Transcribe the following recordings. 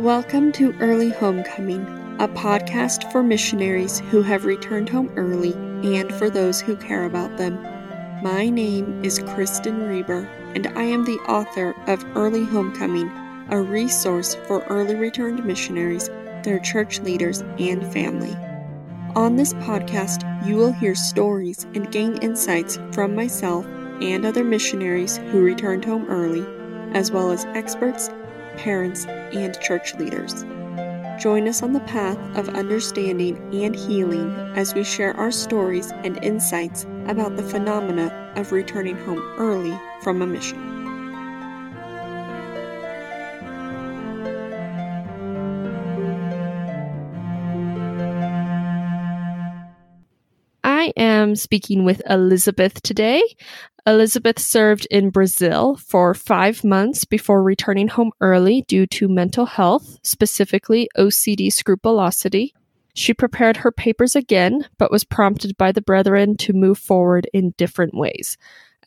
Welcome to Early Homecoming, a podcast for missionaries who have returned home early and for those who care about them. My name is Kristen Reber, and I am the author of Early Homecoming, a resource for early returned missionaries, their church leaders, and family. On this podcast, you will hear stories and gain insights from myself and other missionaries who returned home early, as well as experts parents, and church leaders. Join us on the path of understanding and healing as we share our stories and insights about the phenomena of returning home early from a mission. I am speaking with Elizabeth today. Elizabeth served in Brazil for five months before returning home early due to mental health, specifically OCD scrupulosity. She prepared her papers again, but was prompted by the brethren to move forward in different ways.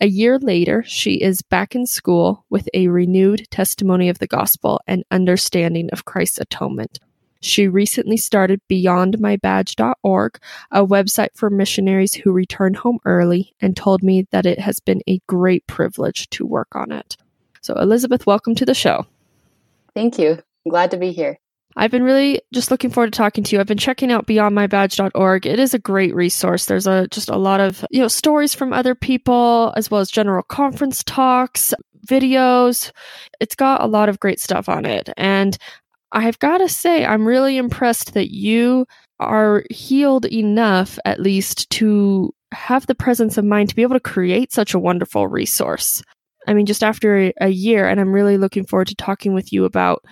A year later, she is back in school with a renewed testimony of the gospel and understanding of Christ's atonement. She recently started BeyondMyBadge.org, a website for missionaries who return home early, and told me that it has been a great privilege to work on it. So, Elizabeth, welcome to the show. Thank you. I'm glad to be here. I've been really just looking forward to talking to you. I've been checking out beyondmybadge.org. It is a great resource. There's a just a lot of, you know, stories from other people as well as general conference talks, videos. It's got a lot of great stuff on it. And I've got to say, I'm really impressed that you are healed enough, at least, to have the presence of mind to be able to create such a wonderful resource. I mean, just after a, a year, and I'm really looking forward to talking with you about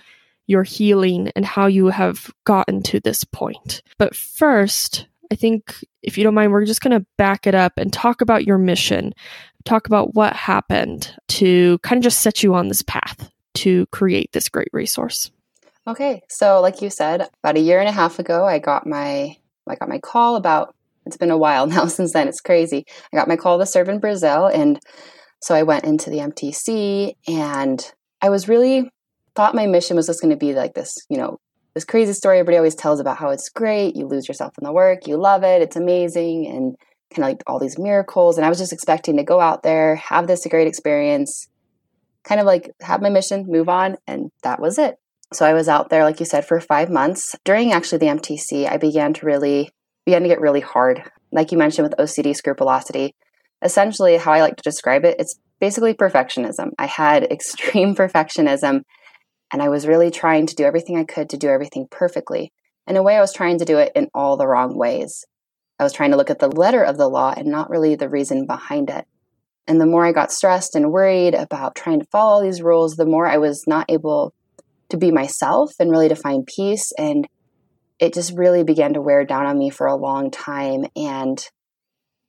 your healing and how you have gotten to this point. But first, I think if you don't mind, we're just going to back it up and talk about your mission, talk about what happened to kind of just set you on this path to create this great resource. Okay, so like you said, about a year and a half ago, I got my I got my call about. It's been a while now since then. It's crazy. I got my call to serve in Brazil, and so I went into the MTC, and I was really thought my mission was just going to be like this, you know, this crazy story everybody always tells about how it's great. You lose yourself in the work, you love it, it's amazing, and kind of like all these miracles. And I was just expecting to go out there, have this great experience, kind of like have my mission, move on, and that was it. So I was out there, like you said, for five months. During actually the MTC, I began to really began to get really hard. Like you mentioned with OCD scrupulosity. Essentially, how I like to describe it, it's basically perfectionism. I had extreme perfectionism and I was really trying to do everything I could to do everything perfectly. In a way, I was trying to do it in all the wrong ways. I was trying to look at the letter of the law and not really the reason behind it. And the more I got stressed and worried about trying to follow these rules, the more I was not able to be myself and really to find peace. And it just really began to wear down on me for a long time. And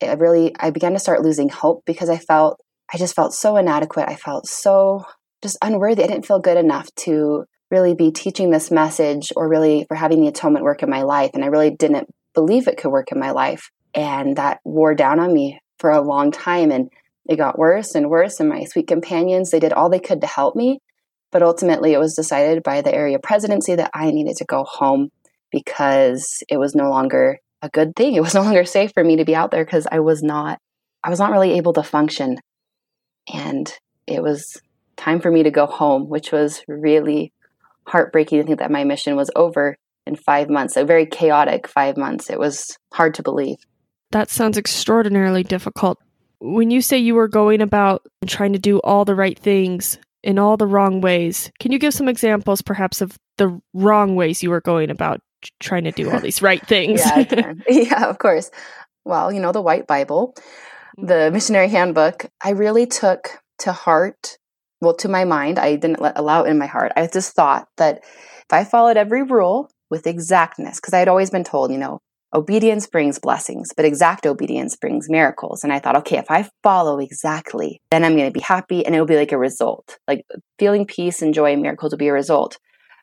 it really, I began to start losing hope because I felt, I just felt so inadequate. I felt so just unworthy. I didn't feel good enough to really be teaching this message or really for having the atonement work in my life. And I really didn't believe it could work in my life. And that wore down on me for a long time. And it got worse and worse. And my sweet companions, they did all they could to help me. But ultimately, it was decided by the area presidency that I needed to go home because it was no longer a good thing. It was no longer safe for me to be out there because I was not, I was not really able to function. And it was time for me to go home, which was really heartbreaking to think that my mission was over in five months. A very chaotic five months. It was hard to believe. That sounds extraordinarily difficult. When you say you were going about trying to do all the right things, in all the wrong ways. Can you give some examples, perhaps, of the wrong ways you were going about trying to do all these right things? yeah, yeah, of course. Well, you know, the White Bible, the mm-hmm. missionary handbook, I really took to heart, well, to my mind, I didn't let, allow it in my heart. I just thought that if I followed every rule with exactness, because I had always been told, you know, obedience brings blessings, but exact obedience brings miracles. And I thought, okay, if I follow exactly, then I'm going to be happy and it'll be like a result. Like feeling peace and joy and miracles will be a result.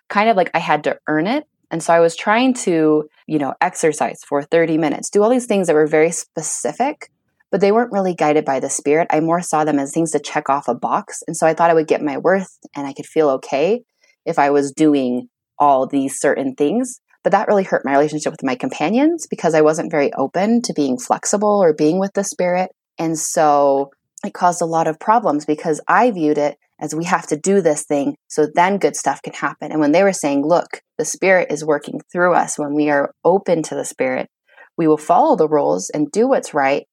Kind of like I had to earn it. And so I was trying to, you know, exercise for 30 minutes, do all these things that were very specific, but they weren't really guided by the spirit. I more saw them as things to check off a box. And so I thought I would get my worth and I could feel okay if I was doing all these certain things. But that really hurt my relationship with my companions because I wasn't very open to being flexible or being with the spirit. And so it caused a lot of problems because I viewed it as we have to do this thing so then good stuff can happen. And when they were saying, look, the spirit is working through us, when we are open to the spirit, we will follow the rules and do what's right.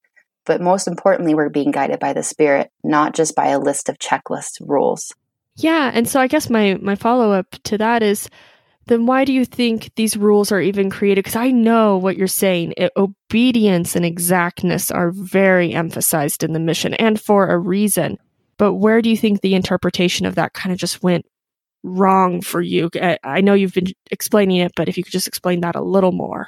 But most importantly, we're being guided by the spirit, not just by a list of checklist rules. Yeah. And so I guess my, my follow up to that is then why do you think these rules are even created? Because I know what you're saying. It, obedience and exactness are very emphasized in the mission and for a reason. But where do you think the interpretation of that kind of just went wrong for you? I, I know you've been explaining it, but if you could just explain that a little more.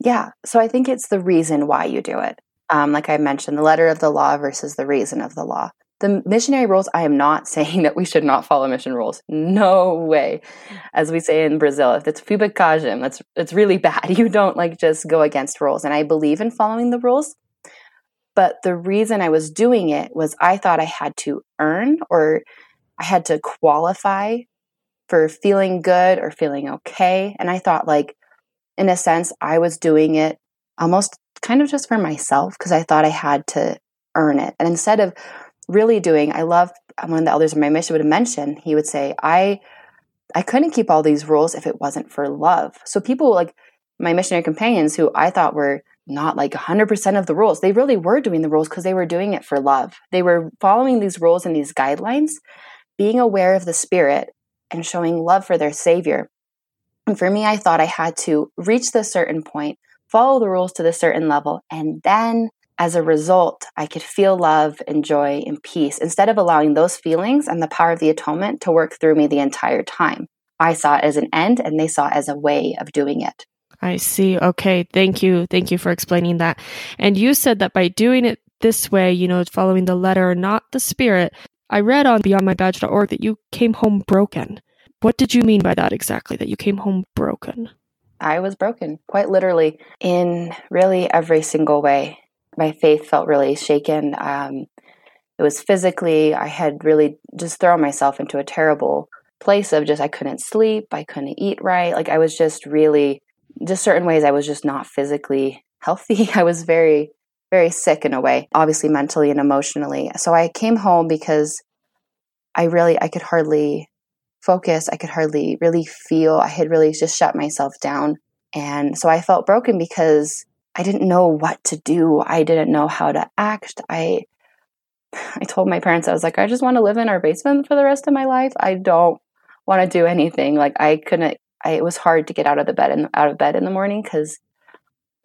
Yeah. So I think it's the reason why you do it. Um, like I mentioned, the letter of the law versus the reason of the law. The missionary rules, I am not saying that we should not follow mission rules. No way. As we say in Brazil, if it's fubicagem, that's it's really bad. You don't like just go against rules. And I believe in following the rules. But the reason I was doing it was I thought I had to earn or I had to qualify for feeling good or feeling okay. And I thought, like, in a sense, I was doing it almost kind of just for myself because I thought I had to earn it. And instead of really doing, I love um, one of the elders in my mission would mention, he would say, I I couldn't keep all these rules if it wasn't for love. So people like my missionary companions who I thought were not like 100% of the rules. They really were doing the rules because they were doing it for love. They were following these rules and these guidelines, being aware of the spirit and showing love for their savior. And for me, I thought I had to reach this certain point, follow the rules to the certain level, and then as a result, I could feel love and joy and peace instead of allowing those feelings and the power of the atonement to work through me the entire time. I saw it as an end and they saw it as a way of doing it. I see. Okay. Thank you. Thank you for explaining that. And you said that by doing it this way, you know, following the letter, not the spirit, I read on beyondmybadge.org that you came home broken. What did you mean by that exactly? That you came home broken? I was broken, quite literally, in really every single way. My faith felt really shaken. Um, it was physically, I had really just thrown myself into a terrible place of just, I couldn't sleep, I couldn't eat right. Like, I was just really just certain ways I was just not physically healthy. I was very, very sick in a way, obviously mentally and emotionally. So I came home because I really, I could hardly focus. I could hardly really feel. I had really just shut myself down. And so I felt broken because I didn't know what to do. I didn't know how to act. I, I told my parents, I was like, I just want to live in our basement for the rest of my life. I don't want to do anything. Like I couldn't I, it was hard to get out of the bed and out of bed in the morning because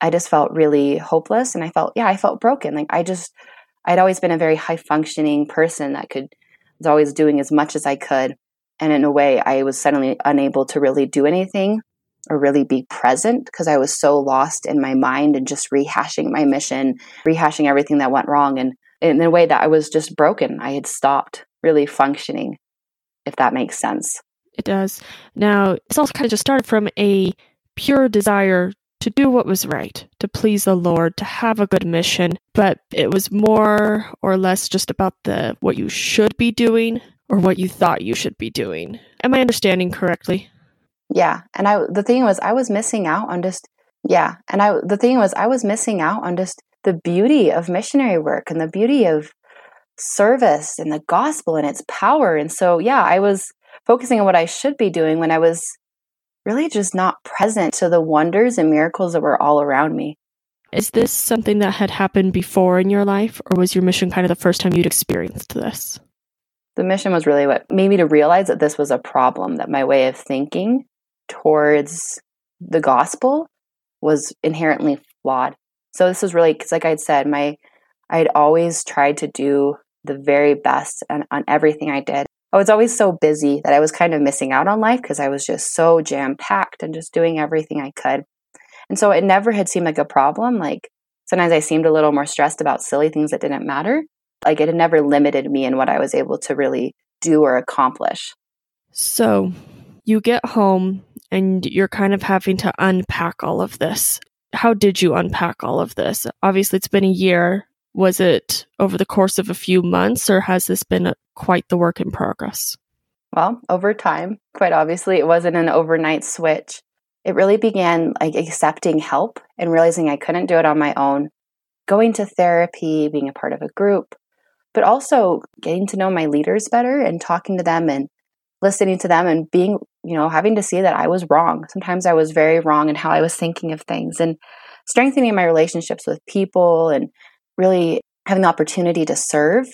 I just felt really hopeless and I felt yeah I felt broken like I just I'd always been a very high functioning person that could was always doing as much as I could and in a way I was suddenly unable to really do anything or really be present because I was so lost in my mind and just rehashing my mission rehashing everything that went wrong and in a way that I was just broken I had stopped really functioning if that makes sense it does. Now, it's also kind of just started from a pure desire to do what was right, to please the Lord, to have a good mission, but it was more or less just about the what you should be doing or what you thought you should be doing. Am I understanding correctly? Yeah, and I the thing was I was missing out on just yeah, and I the thing was I was missing out on just the beauty of missionary work and the beauty of service and the gospel and its power. And so yeah, I was focusing on what I should be doing when I was really just not present to the wonders and miracles that were all around me. Is this something that had happened before in your life, or was your mission kind of the first time you'd experienced this? The mission was really what made me to realize that this was a problem, that my way of thinking towards the gospel was inherently flawed. So this was really because, like I'd said, my I had always tried to do the very best on, on everything I did. I was always so busy that I was kind of missing out on life because I was just so jam packed and just doing everything I could. And so it never had seemed like a problem. Like sometimes I seemed a little more stressed about silly things that didn't matter. Like it had never limited me in what I was able to really do or accomplish. So you get home and you're kind of having to unpack all of this. How did you unpack all of this? Obviously, it's been a year was it over the course of a few months, or has this been quite the work in progress? Well, over time, quite obviously, it wasn't an overnight switch. It really began like accepting help and realizing I couldn't do it on my own, going to therapy, being a part of a group, but also getting to know my leaders better and talking to them and listening to them and being, you know, having to see that I was wrong. Sometimes I was very wrong in how I was thinking of things and strengthening my relationships with people and really having the opportunity to serve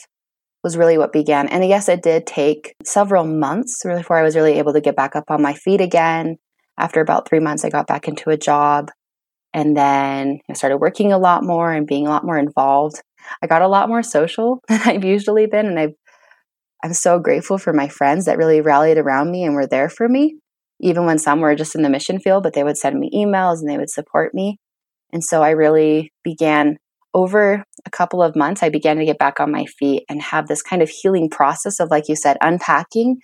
was really what began. And yes, it did take several months before I was really able to get back up on my feet again. After about three months, I got back into a job and then I started working a lot more and being a lot more involved. I got a lot more social than I've usually been. And I've, I'm so grateful for my friends that really rallied around me and were there for me, even when some were just in the mission field, but they would send me emails and they would support me. And so I really began over a couple of months, I began to get back on my feet and have this kind of healing process of, like you said, unpacking,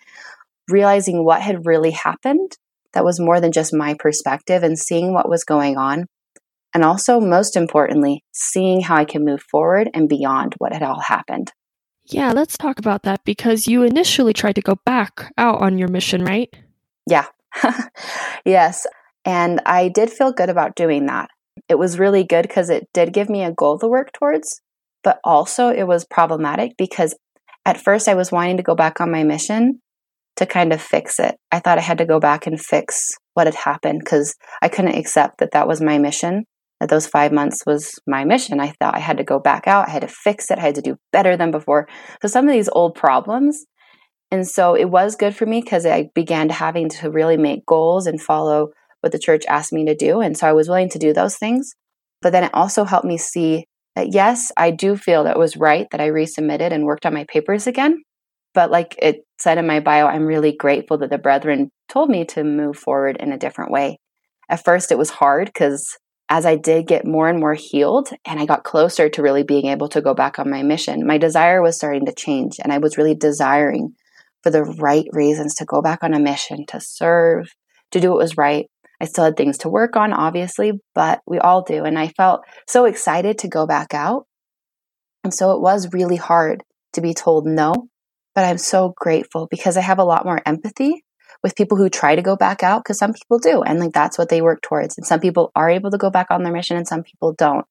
realizing what had really happened that was more than just my perspective and seeing what was going on. And also, most importantly, seeing how I can move forward and beyond what had all happened. Yeah, let's talk about that because you initially tried to go back out on your mission, right? Yeah. yes. And I did feel good about doing that. It was really good because it did give me a goal to work towards, but also it was problematic because at first I was wanting to go back on my mission to kind of fix it. I thought I had to go back and fix what had happened because I couldn't accept that that was my mission, that those five months was my mission. I thought I had to go back out, I had to fix it, I had to do better than before. So some of these old problems. And so it was good for me because I began having to really make goals and follow what the church asked me to do. And so I was willing to do those things. But then it also helped me see that, yes, I do feel that it was right that I resubmitted and worked on my papers again. But like it said in my bio, I'm really grateful that the brethren told me to move forward in a different way. At first, it was hard because as I did get more and more healed and I got closer to really being able to go back on my mission, my desire was starting to change. And I was really desiring for the right reasons to go back on a mission, to serve, to do what was right. I still had things to work on, obviously, but we all do. And I felt so excited to go back out. And so it was really hard to be told no, but I'm so grateful because I have a lot more empathy with people who try to go back out because some people do. And like that's what they work towards. And some people are able to go back on their mission and some people don't.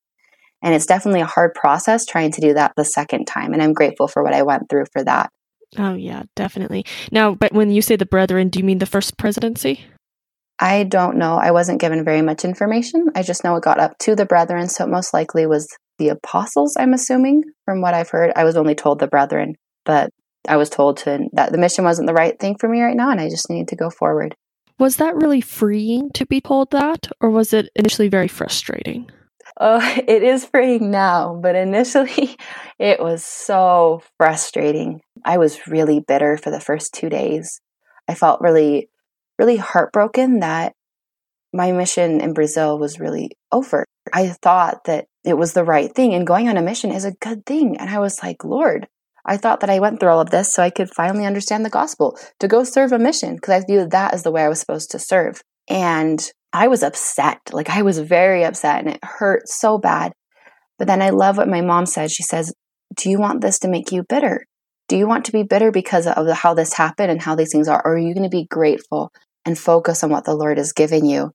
And it's definitely a hard process trying to do that the second time. And I'm grateful for what I went through for that. Oh, yeah, definitely. Now, but when you say the brethren, do you mean the first presidency? I don't know. I wasn't given very much information. I just know it got up to the brethren, so it most likely was the apostles, I'm assuming, from what I've heard. I was only told the brethren, but I was told to that the mission wasn't the right thing for me right now and I just needed to go forward. Was that really freeing to be told that or was it initially very frustrating? Oh, it is freeing now, but initially it was so frustrating. I was really bitter for the first 2 days. I felt really really heartbroken that my mission in Brazil was really over. I thought that it was the right thing, and going on a mission is a good thing. And I was like, Lord, I thought that I went through all of this so I could finally understand the gospel to go serve a mission because I viewed that as the way I was supposed to serve. And I was upset. Like, I was very upset, and it hurt so bad. But then I love what my mom said. She says, Do you want this to make you bitter? Do you want to be bitter because of how this happened and how these things are? Or are you going to be grateful and focus on what the Lord has given you?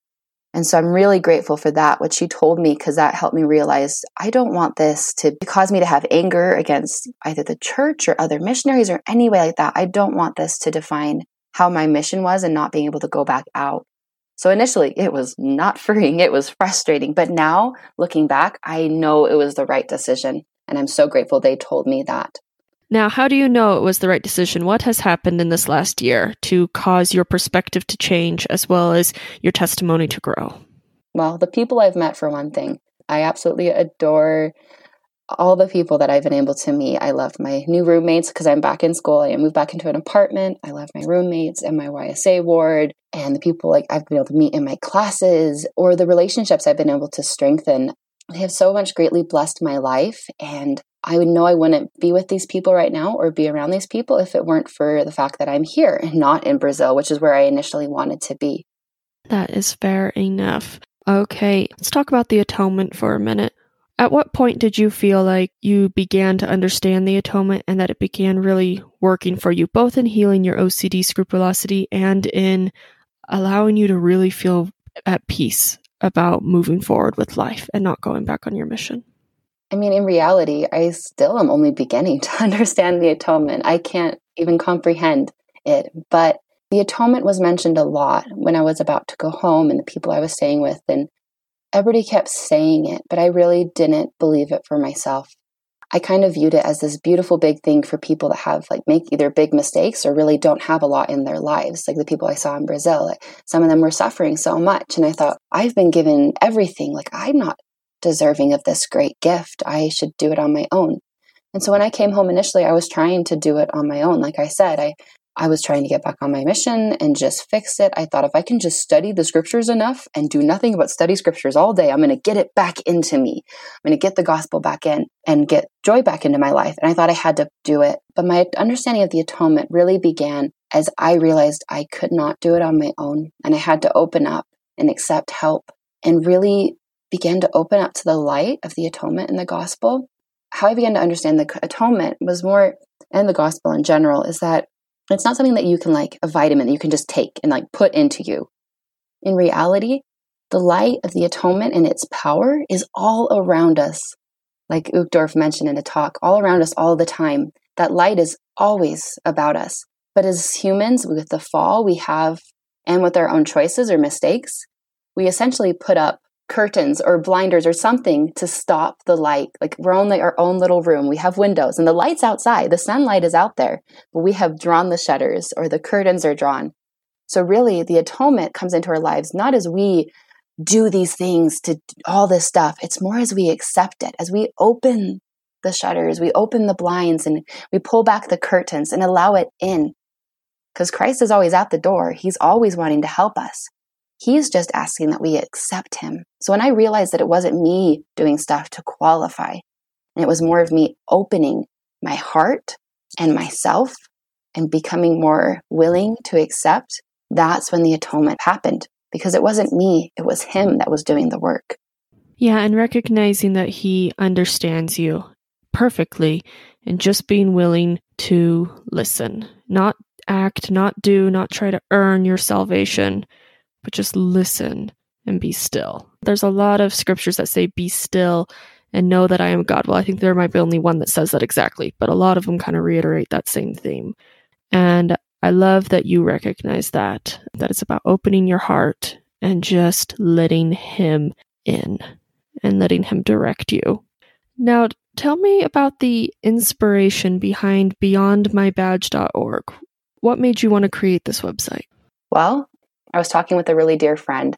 And so I'm really grateful for that, what she told me, because that helped me realize I don't want this to cause me to have anger against either the church or other missionaries or any way like that. I don't want this to define how my mission was and not being able to go back out. So initially, it was not freeing, it was frustrating. But now, looking back, I know it was the right decision. And I'm so grateful they told me that. Now, how do you know it was the right decision? What has happened in this last year to cause your perspective to change as well as your testimony to grow? Well, the people I've met, for one thing, I absolutely adore all the people that I've been able to meet. I love my new roommates because I'm back in school. I moved back into an apartment. I love my roommates and my YSA ward and the people like I've been able to meet in my classes or the relationships I've been able to strengthen. They have so much greatly blessed my life and I would know I wouldn't be with these people right now or be around these people if it weren't for the fact that I'm here and not in Brazil, which is where I initially wanted to be. That is fair enough. Okay, let's talk about the atonement for a minute. At what point did you feel like you began to understand the atonement and that it began really working for you, both in healing your OCD scrupulosity and in allowing you to really feel at peace about moving forward with life and not going back on your mission? I mean, in reality, I still am only beginning to understand the atonement. I can't even comprehend it. But the atonement was mentioned a lot when I was about to go home and the people I was staying with. And everybody kept saying it, but I really didn't believe it for myself. I kind of viewed it as this beautiful big thing for people that have like make either big mistakes or really don't have a lot in their lives. Like the people I saw in Brazil, like, some of them were suffering so much. And I thought, I've been given everything. Like I'm not deserving of this great gift. I should do it on my own. And so when I came home initially, I was trying to do it on my own. Like I said, I I was trying to get back on my mission and just fix it. I thought if I can just study the scriptures enough and do nothing but study scriptures all day, I'm going to get it back into me. I'm going to get the gospel back in and get joy back into my life. And I thought I had to do it. But my understanding of the atonement really began as I realized I could not do it on my own. And I had to open up and accept help and really begin to open up to the light of the atonement in the gospel. How I began to understand the atonement was more, and the gospel in general, is that it's not something that you can like a vitamin that you can just take and like put into you. In reality, the light of the atonement and its power is all around us. Like Uchtdorf mentioned in a talk, all around us all the time. That light is always about us. But as humans, with the fall we have, and with our own choices or mistakes, we essentially put up curtains or blinders or something to stop the light. Like we're only our own little room. We have windows and the light's outside. The sunlight is out there, but we have drawn the shutters or the curtains are drawn. So really the atonement comes into our lives not as we do these things to all this stuff. It's more as we accept it, as we open the shutters, we open the blinds and we pull back the curtains and allow it in. Because Christ is always at the door. He's always wanting to help us. He's just asking that we accept him. So when I realized that it wasn't me doing stuff to qualify, and it was more of me opening my heart and myself and becoming more willing to accept, that's when the atonement happened because it wasn't me, it was him that was doing the work. Yeah, and recognizing that he understands you perfectly and just being willing to listen, not act, not do, not try to earn your salvation, but just listen and be still. There's a lot of scriptures that say, be still and know that I am God. Well, I think there might be only one that says that exactly, but a lot of them kind of reiterate that same theme. And I love that you recognize that, that it's about opening your heart and just letting Him in and letting Him direct you. Now, tell me about the inspiration behind beyondmybadge.org. What made you want to create this website? Well, I was talking with a really dear friend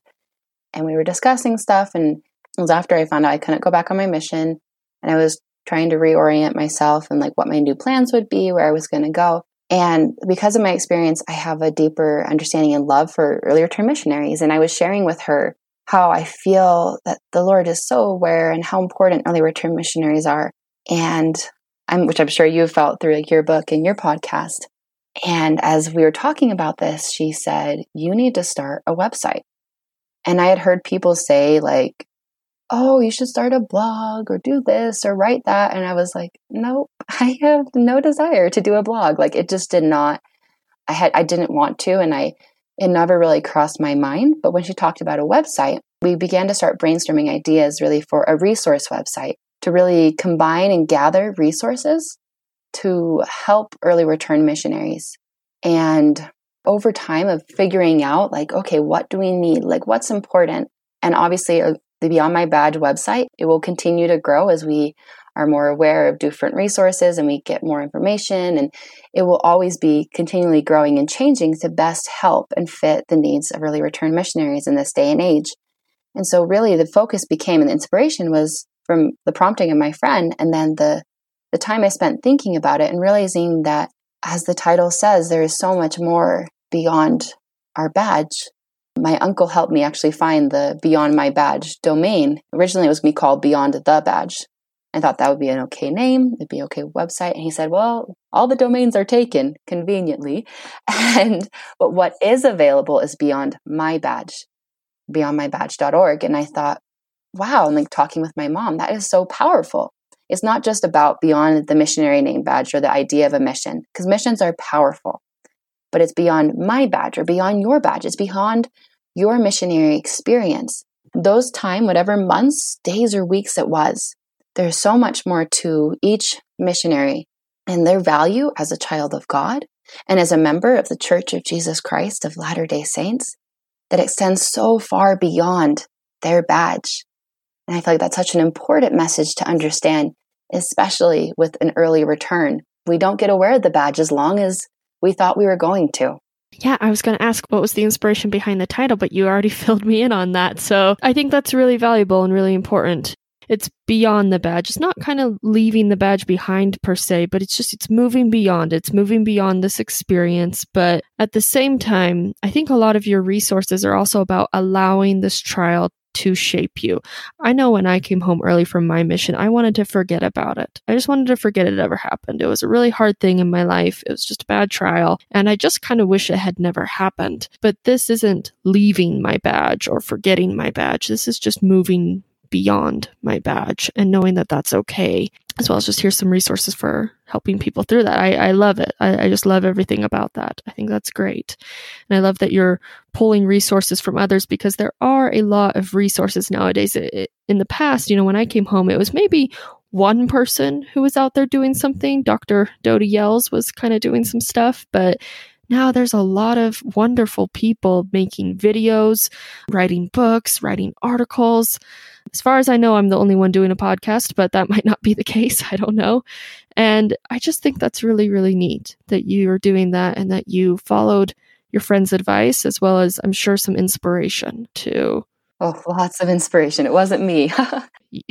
and we were discussing stuff. And it was after I found out I couldn't go back on my mission. And I was trying to reorient myself and like what my new plans would be, where I was going to go. And because of my experience, I have a deeper understanding and love for early return missionaries. And I was sharing with her how I feel that the Lord is so aware and how important early return missionaries are. And I'm, which I'm sure you've felt through like your book and your podcast. And as we were talking about this, she said, You need to start a website. And I had heard people say, like, oh, you should start a blog or do this or write that. And I was like, nope, I have no desire to do a blog. Like, it just did not, I had, I didn't want to. And I, it never really crossed my mind. But when she talked about a website, we began to start brainstorming ideas really for a resource website to really combine and gather resources to help early return missionaries. And over time of figuring out, like, okay, what do we need? Like, what's important? And obviously, uh, the Beyond My Badge website, it will continue to grow as we are more aware of different resources and we get more information. And it will always be continually growing and changing to best help and fit the needs of early return missionaries in this day and age. And so, really, the focus became and the inspiration was from the prompting of my friend and then the the time I spent thinking about it and realizing that, as the title says, there is so much more beyond our badge. My uncle helped me actually find the Beyond My Badge domain. Originally, it was going to be called Beyond the Badge. I thought that would be an okay name, it'd be okay website. And he said, Well, all the domains are taken conveniently. And but what is available is beyond my badge, beyondmybadge.org. And I thought, wow, and like talking with my mom, that is so powerful. It's not just about beyond the missionary name badge or the idea of a mission, because missions are powerful, but it's beyond my badge or beyond your badge. It's beyond your missionary experience. Those time, whatever months, days, or weeks it was, there's so much more to each missionary and their value as a child of God and as a member of the Church of Jesus Christ of Latter day Saints that extends so far beyond their badge. And I feel like that's such an important message to understand, especially with an early return. We don't get aware of the badge as long as we thought we were going to. Yeah, I was going to ask what was the inspiration behind the title, but you already filled me in on that. So I think that's really valuable and really important. It's beyond the badge. It's not kind of leaving the badge behind per se, but it's just, it's moving beyond. It's moving beyond this experience. But at the same time, I think a lot of your resources are also about allowing this trial to shape you. I know when I came home early from my mission, I wanted to forget about it. I just wanted to forget it ever happened. It was a really hard thing in my life. It was just a bad trial. And I just kind of wish it had never happened. But this isn't leaving my badge or forgetting my badge. This is just moving beyond my badge and knowing that that's okay, as well as just here's some resources for helping people through that. I, I love it. I, I just love everything about that. I think that's great. And I love that you're pulling resources from others because there are a lot of resources nowadays. In the past, you know, when I came home, it was maybe one person who was out there doing something. Dr. Doty Yells was kind of doing some stuff, but now there's a lot of wonderful people making videos, writing books, writing articles. As far as I know, I'm the only one doing a podcast, but that might not be the case. I don't know. And I just think that's really, really neat that you're doing that and that you followed your friend's advice as well as I'm sure some inspiration to. Oh, lots of inspiration. It wasn't me.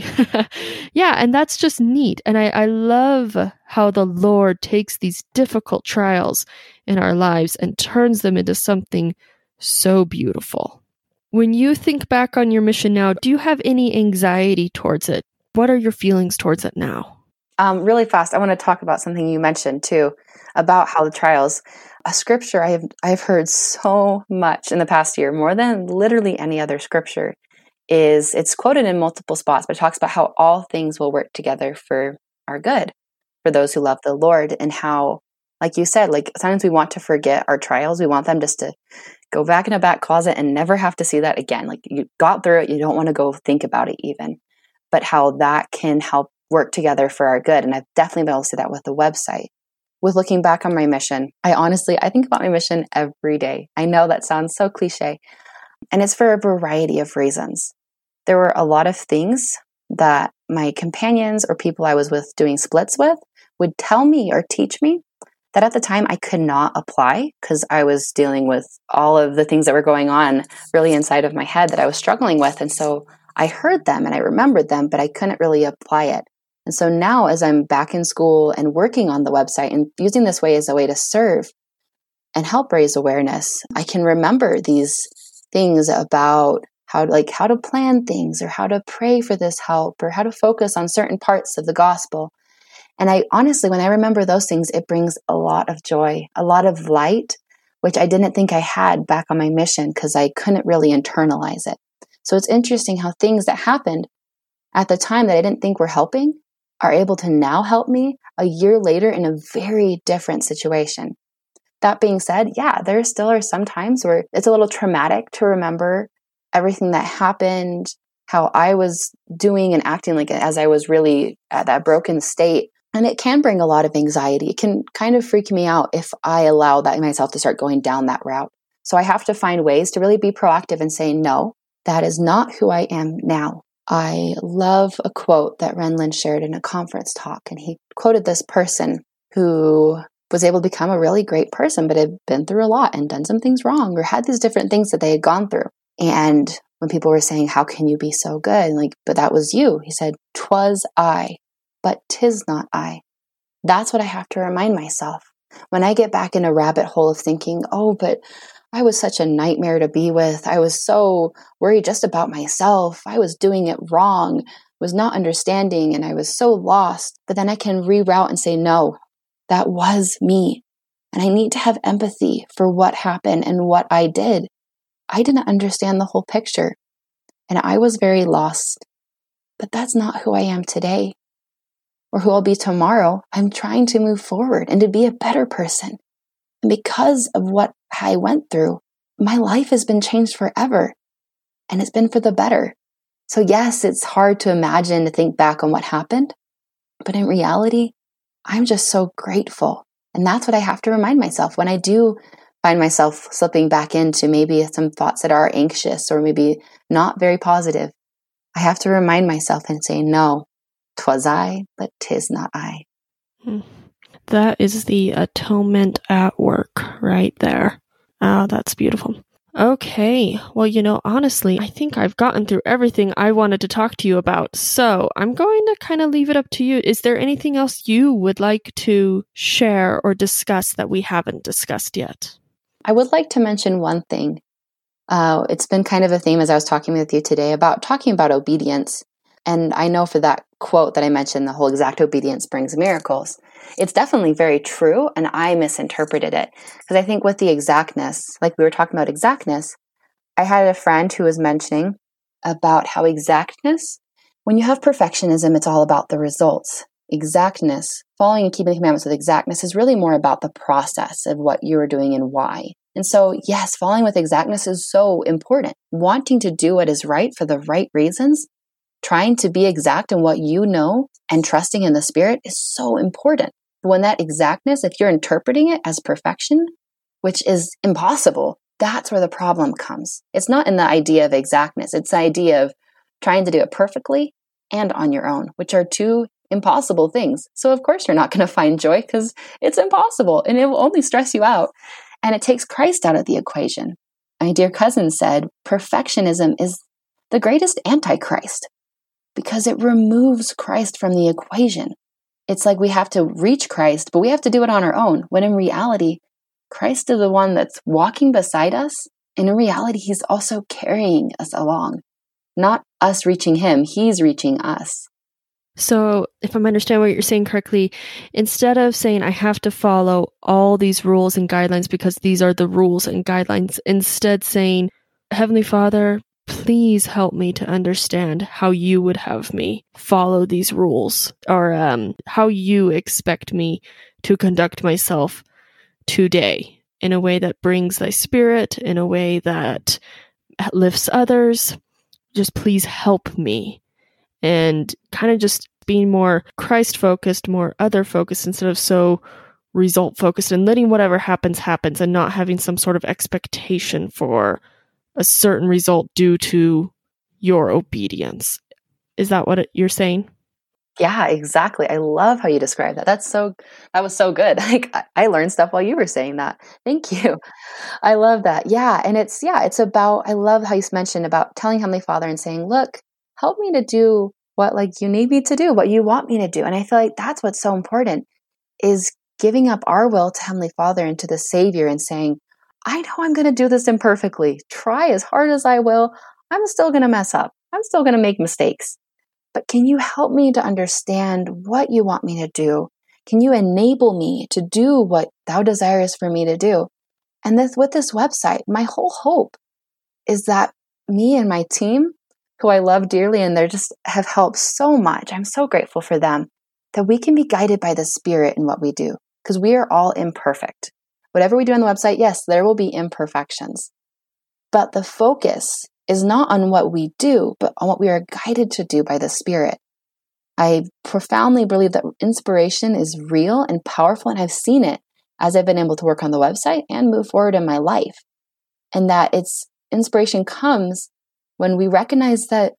yeah, and that's just neat. And I, I love how the Lord takes these difficult trials in our lives and turns them into something so beautiful. When you think back on your mission now, do you have any anxiety towards it? What are your feelings towards it now? Um, really fast, I want to talk about something you mentioned too about how the trials. A scripture I have I've heard so much in the past year, more than literally any other scripture, is it's quoted in multiple spots, but it talks about how all things will work together for our good, for those who love the Lord, and how, like you said, like sometimes we want to forget our trials. We want them just to go back in a back closet and never have to see that again. Like you got through it, you don't want to go think about it even. But how that can help work together for our good. And I've definitely been able to see that with the website. With looking back on my mission, I honestly I think about my mission every day. I know that sounds so cliche. And it's for a variety of reasons. There were a lot of things that my companions or people I was with doing splits with would tell me or teach me that at the time I could not apply because I was dealing with all of the things that were going on really inside of my head that I was struggling with. And so I heard them and I remembered them, but I couldn't really apply it. And so now, as I'm back in school and working on the website and using this way as a way to serve and help raise awareness, I can remember these things about how like how to plan things or how to pray for this help or how to focus on certain parts of the gospel and I honestly, when I remember those things, it brings a lot of joy, a lot of light, which I didn't think I had back on my mission because I couldn't really internalize it. So it's interesting how things that happened at the time that I didn't think were helping are able to now help me a year later in a very different situation. That being said, yeah, there still are some times where it's a little traumatic to remember everything that happened, how I was doing and acting like as I was really at that broken state and it can bring a lot of anxiety. It can kind of freak me out if I allow that myself to start going down that route. So I have to find ways to really be proactive and say, no, that is not who I am now. I love a quote that Renlund shared in a conference talk, and he quoted this person who was able to become a really great person, but had been through a lot and done some things wrong or had these different things that they had gone through. And when people were saying, How can you be so good? like, but that was you. He said, Twas I but 'tis not I. That's what I have to remind myself. When I get back in a rabbit hole of thinking, oh, but I was such a nightmare to be with. I was so worried just about myself. I was doing it wrong, was not understanding, and I was so lost. But then I can reroute and say, no, that was me. And I need to have empathy for what happened and what I did. I didn't understand the whole picture. And I was very lost but that's not who I am today or who I'll be tomorrow. I'm trying to move forward and to be a better person. And because of what I went through, my life has been changed forever and it's been for the better. So, yes, it's hard to imagine to think back on what happened, but in reality, I'm just so grateful. And that's what I have to remind myself when I do find myself slipping back into maybe some thoughts that are anxious or maybe not very positive. I have to remind myself and say, no, twas I, but tis not I. Hmm. That is the atonement at work right there. Oh, that's beautiful. Okay. Well, you know, honestly, I think I've gotten through everything I wanted to talk to you about. So I'm going to kind of leave it up to you. Is there anything else you would like to share or discuss that we haven't discussed yet? I would like to mention one thing. Uh, it's been kind of a theme as I was talking with you today about talking about obedience. And I know for that quote that I mentioned, the whole exact obedience brings miracles. It's definitely very true, and I misinterpreted it. Because I think with the exactness, like we were talking about exactness, I had a friend who was mentioning about how exactness, when you have perfectionism, it's all about the results. Exactness, following and keeping the commandments with exactness, is really more about the process of what you are doing and why. And so, yes, following with exactness is so important. Wanting to do what is right for the right reasons trying to be exact in what you know and trusting in the spirit is so important. When that exactness, if you're interpreting it as perfection, which is impossible, that's where the problem comes. It's not in the idea of exactness, it's the idea of trying to do it perfectly and on your own, which are two impossible things. So, of course, you're not going to find joy because it's impossible and it will only stress you out. And it takes Christ out of the equation. My dear cousin said perfectionism is the greatest antichrist because it removes Christ from the equation. It's like we have to reach Christ, but we have to do it on our own, when in reality, Christ is the one that's walking beside us. And in reality, he's also carrying us along, not us reaching him, he's reaching us. So, if I'm understanding what you're saying correctly, instead of saying I have to follow all these rules and guidelines because these are the rules and guidelines, instead saying, Heavenly Father, please help me to understand how you would have me follow these rules or um, how you expect me to conduct myself today in a way that brings thy spirit, in a way that lifts others. Just please help me. And kind of just being more Christ focused, more other focused instead of so result focused and letting whatever happens happens and not having some sort of expectation for a certain result due to your obedience. Is that what you're saying? Yeah, exactly. I love how you describe that. That's so that was so good. Like I learned stuff while you were saying that. Thank you. I love that. Yeah, and it's yeah, it's about I love how you mentioned about telling Heavenly Father and saying, "Look, help me to do what like you need me to do, what you want me to do." And I feel like that's what's so important is giving up our will to Heavenly Father and to the Savior and saying, I know I'm going to do this imperfectly. Try as hard as I will, I'm still going to mess up. I'm still going to make mistakes. But can you help me to understand what you want me to do? Can you enable me to do what thou desirest for me to do? And this, with this website, my whole hope is that me and my team, who I love dearly and they just have helped so much, I'm so grateful for them, that we can be guided by the Spirit in what we do because we are all imperfect. Whatever we do on the website, yes, there will be imperfections. But the focus is not on what we do, but on what we are guided to do by the Spirit. I profoundly believe that inspiration is real and powerful, and I've seen it as I've been able to work on the website and move forward in my life. And that it's inspiration comes when we recognize that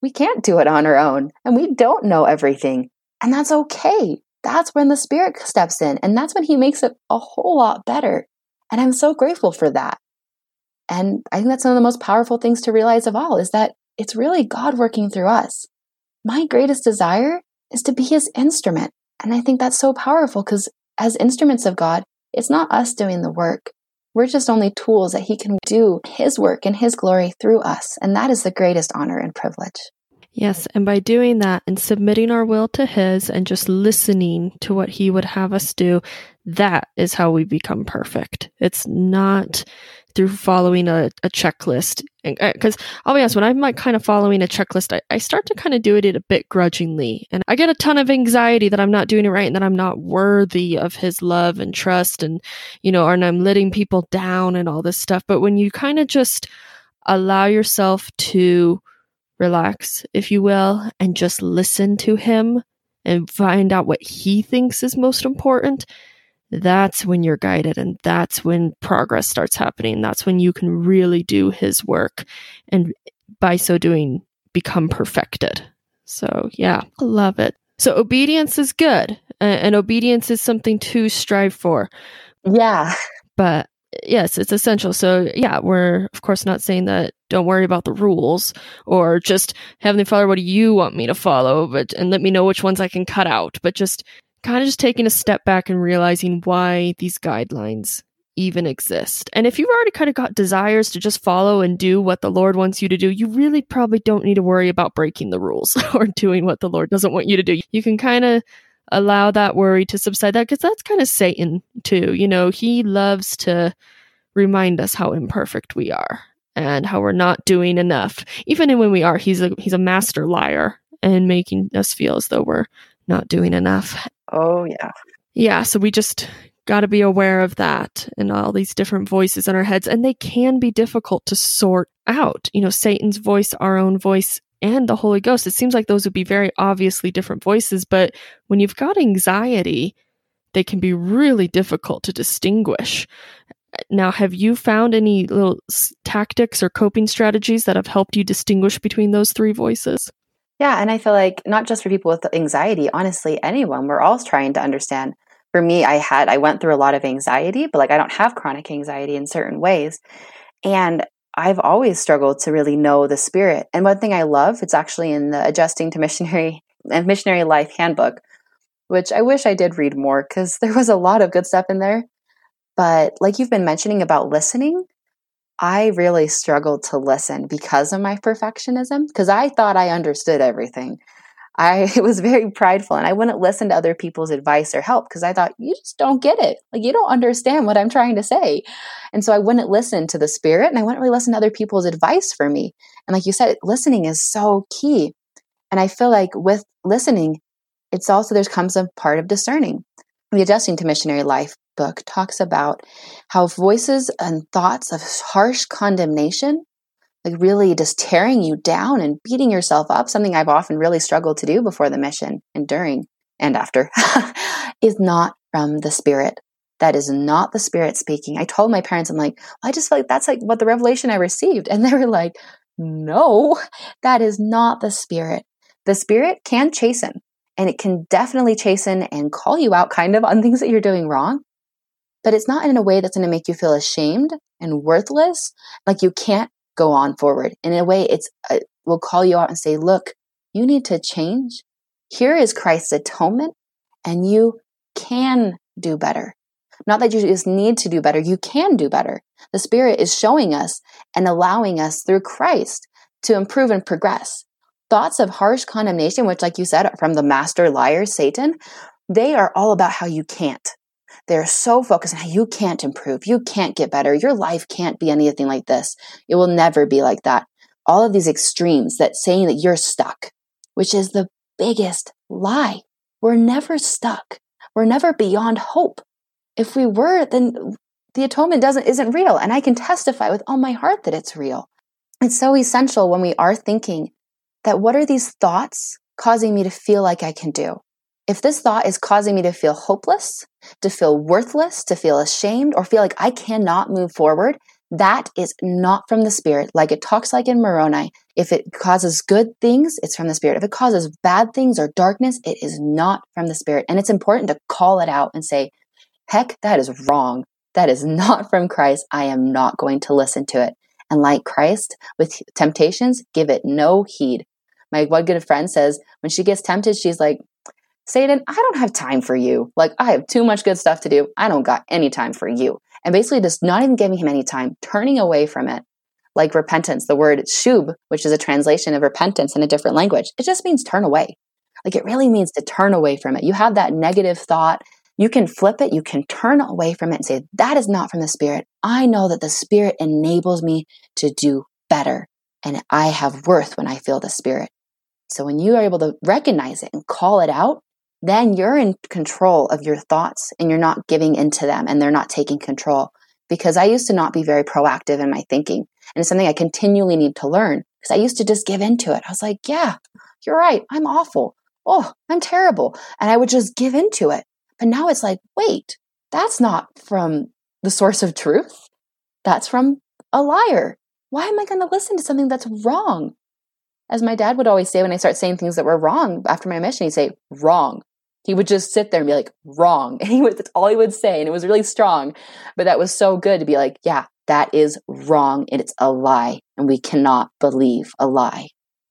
we can't do it on our own and we don't know everything. And that's okay that's when the spirit steps in and that's when he makes it a whole lot better. And I'm so grateful for that. And I think that's one of the most powerful things to realize of all is that it's really God working through us. My greatest desire is to be his instrument. And I think that's so powerful because as instruments of God, it's not us doing the work. We're just only tools that he can do his work and his glory through us. And that is the greatest honor and privilege. Yes, and by doing that and submitting our will to His and just listening to what He would have us do, that is how we become perfect. It's not through following a, a checklist. Because uh, I'll be honest, when I'm like kind of following a checklist, I, I start to kind of do it a bit grudgingly. And I get a ton of anxiety that I'm not doing it right and that I'm not worthy of his love and trust and, you know, and I'm letting people down and all this stuff. But when you kind of just allow yourself to relax, if you will, and just listen to him and find out what he thinks is most important, that's when you're guided and that's when progress starts happening. That's when you can really do his work and by so doing become perfected. So, yeah, love it. So, obedience is good and obedience is something to strive for. Yeah. But yes, it's essential. So, yeah, we're of course not saying that don't worry about the rules or just Heavenly Father, what do you want me to follow? But and let me know which ones I can cut out. But just kind of just taking a step back and realizing why these guidelines even exist. And if you've already kind of got desires to just follow and do what the Lord wants you to do, you really probably don't need to worry about breaking the rules or doing what the Lord doesn't want you to do. You can kind of allow that worry to subside that because that's kind of Satan too. You know, he loves to remind us how imperfect we are and how we're not doing enough. Even when we are, he's a he's a master liar and making us feel as though we're not doing enough. Oh yeah. Yeah, so we just got to be aware of that and all these different voices in our heads and they can be difficult to sort out. You know, Satan's voice, our own voice, and the Holy Ghost. It seems like those would be very obviously different voices, but when you've got anxiety, they can be really difficult to distinguish. Now, have you found any little tactics or coping strategies that have helped you distinguish between those three voices? Yeah, and I feel like not just for people with anxiety, honestly, anyone, we're all trying to understand. For me, I had, I went through a lot of anxiety, but like I don't have chronic anxiety in certain ways. And I've always struggled to really know the spirit. And one thing I love, it's actually in the Adjusting to Missionary and Missionary Life Handbook, which I wish I did read more because there was a lot of good stuff in there. But like you've been mentioning about listening, I really struggled to listen because of my perfectionism because I thought I understood everything. I was very prideful and I wouldn't listen to other people's advice or help because I thought, you just don't get it. Like, you don't understand what I'm trying to say. And so I wouldn't listen to the spirit and I wouldn't really listen to other people's advice for me. And like you said, listening is so key. And I feel like with listening, it's also, there comes a part of discerning. The Adjusting to Missionary Life book talks about how voices and thoughts of harsh condemnation, like really just tearing you down and beating yourself up, something I've often really struggled to do before the mission and during and after, is not from the Spirit. That is not the Spirit speaking. I told my parents, I'm like, I just feel like that's like what the revelation I received. And they were like, no, that is not the Spirit. The Spirit can chasten and it can definitely chasten and call you out kind of on things that you're doing wrong but it's not in a way that's going to make you feel ashamed and worthless, like you can't go on forward. In a way, it's uh, will call you out and say, "Look, you need to change. Here is Christ's atonement, and you can do better." Not that you just need to do better, you can do better. The Spirit is showing us and allowing us through Christ to improve and progress. Thoughts of harsh condemnation, which, like you said, from the master liar, Satan, they are all about how you can't. They're so focused on how you can't improve, you can't get better, your life can't be anything like this. It will never be like that. All of these extremes that saying that you're stuck, which is the biggest lie. We're never stuck. We're never beyond hope. If we were, then the atonement doesn't isn't real. And I can testify with all my heart that it's real. It's so essential when we are thinking that what are these thoughts causing me to feel like I can do? If this thought is causing me to feel hopeless, to feel worthless, to feel ashamed, or feel like I cannot move forward, that is not from the spirit. Like it talks like in Moroni. If it causes good things, it's from the spirit. If it causes bad things or darkness, it is not from the spirit. And it's important to call it out and say, heck, that is wrong. That is not from Christ. I am not going to listen to it. And like Christ with temptations, give it no heed. My one good friend says when she gets tempted, she's like, Satan, I don't have time for you. Like, I have too much good stuff to do. I don't got any time for you. And basically, just not even giving him any time, turning away from it. Like repentance, the word shub, which is a translation of repentance in a different language, it just means turn away. Like, it really means to turn away from it. You have that negative thought, you can flip it, you can turn away from it and say, That is not from the Spirit. I know that the Spirit enables me to do better, and I have worth when I feel the Spirit. So when you are able to recognize it and call it out, then you're in control of your thoughts and you're not giving into them and they're not taking control. Because I used to not be very proactive in my thinking. And it's something I continually need to learn because I used to just give into it. I was like, yeah, you're right. I'm awful. Oh, I'm terrible. And I would just give into it. But now it's like, wait, that's not from the source of truth. That's from a liar. Why am I going to listen to something that's wrong? As my dad would always say when I start saying things that were wrong after my mission, he'd say, wrong. He would just sit there and be like, wrong. And he would, that's all he would say. And it was really strong. But that was so good to be like, yeah, that is wrong. And it's a lie. And we cannot believe a lie.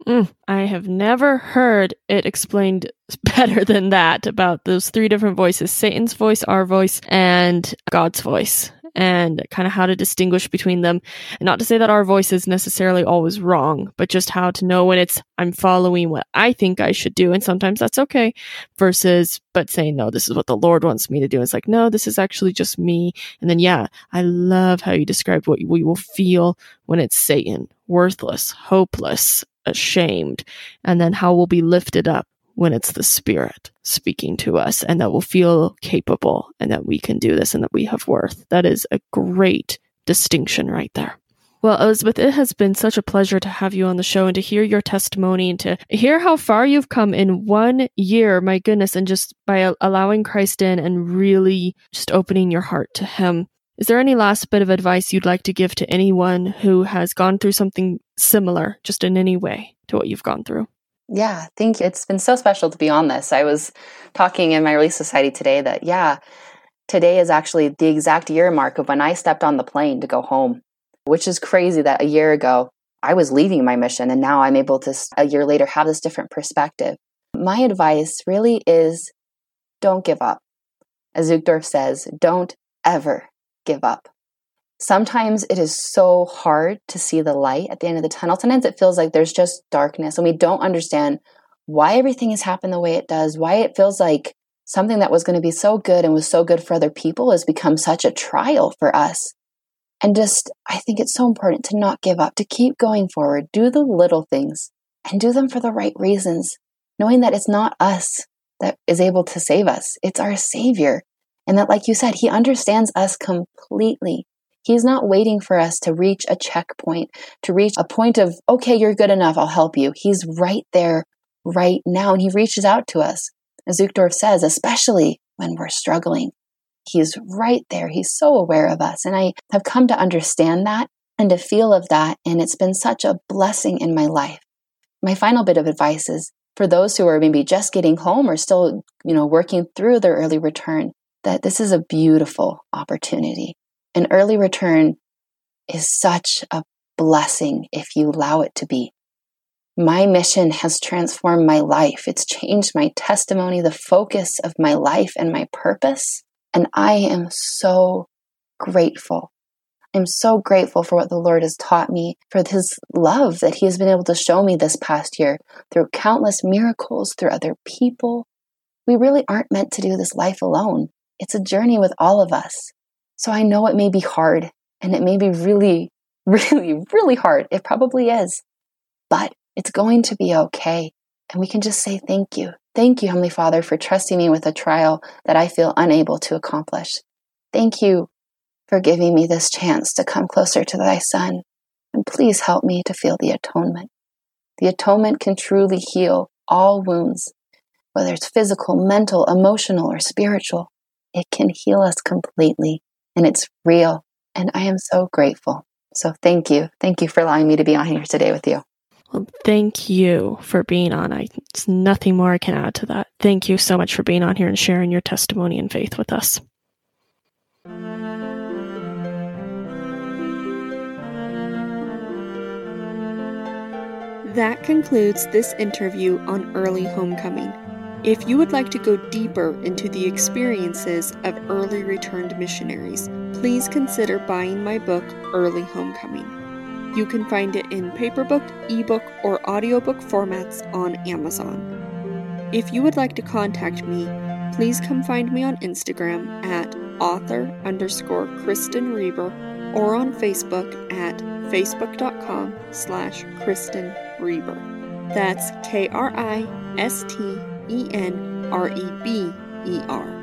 Mm, I have never heard it explained better than that about those three different voices Satan's voice, our voice, and God's voice and kind of how to distinguish between them. And not to say that our voice is necessarily always wrong, but just how to know when it's I'm following what I think I should do. And sometimes that's okay versus, but saying, no, this is what the Lord wants me to do. It's like, no, this is actually just me. And then, yeah, I love how you described what we will feel when it's Satan, worthless, hopeless, ashamed, and then how we'll be lifted up when it's the Spirit speaking to us and that we'll feel capable and that we can do this and that we have worth. That is a great distinction right there. Well, Elizabeth, it has been such a pleasure to have you on the show and to hear your testimony and to hear how far you've come in one year. My goodness. And just by allowing Christ in and really just opening your heart to Him. Is there any last bit of advice you'd like to give to anyone who has gone through something similar, just in any way, to what you've gone through? Yeah, thank you. It's been so special to be on this. I was talking in my Relief Society today that, yeah, today is actually the exact year mark of when I stepped on the plane to go home, which is crazy that a year ago I was leaving my mission and now I'm able to, a year later, have this different perspective. My advice really is don't give up. As Uchtdorf says, don't ever give up sometimes it is so hard to see the light at the end of the tunnel. Sometimes it feels like there's just darkness and we don't understand why everything has happened the way it does, why it feels like something that was going to be so good and was so good for other people has become such a trial for us. And just, I think it's so important to not give up, to keep going forward, do the little things and do them for the right reasons, knowing that it's not us that is able to save us, it's our Savior. And that, like you said, He understands us completely. He's not waiting for us to reach a checkpoint, to reach a point of, okay, you're good enough, I'll help you. He's right there right now, and he reaches out to us. As Uchtdorf says, especially when we're struggling. He's right there. He's so aware of us. And I have come to understand that and to feel of that. And it's been such a blessing in my life. My final bit of advice is for those who are maybe just getting home or still, you know, working through their early return, that this is a beautiful opportunity an early return is such a blessing if you allow it to be. My mission has transformed my life. It's changed my testimony, the focus of my life and my purpose. And I am so grateful. I'm so grateful for what the Lord has taught me, for His love that He has been able to show me this past year through countless miracles, through other people. We really aren't meant to do this life alone. It's a journey with all of us. So I know it may be hard and it may be really, really, really hard. It probably is, but it's going to be okay. And we can just say thank you. Thank you, Heavenly Father, for trusting me with a trial that I feel unable to accomplish. Thank you for giving me this chance to come closer to thy Son. And please help me to feel the atonement. The atonement can truly heal all wounds, whether it's physical, mental, emotional, or spiritual. It can heal us completely and it's real. And I am so grateful. So thank you. Thank you for allowing me to be on here today with you. Well, thank you for being on. I, it's nothing more I can add to that. Thank you so much for being on here and sharing your testimony and faith with us. That concludes this interview on early homecoming. If you would like to go deeper into the experiences of early returned missionaries, please consider buying my book, Early Homecoming. You can find it in paperbook, ebook, or audiobook formats on Amazon. If you would like to contact me, please come find me on Instagram at author underscore Kristen Reber or on Facebook at facebook.com slash Kristen Reber. That's K R I S T E N R E B E R.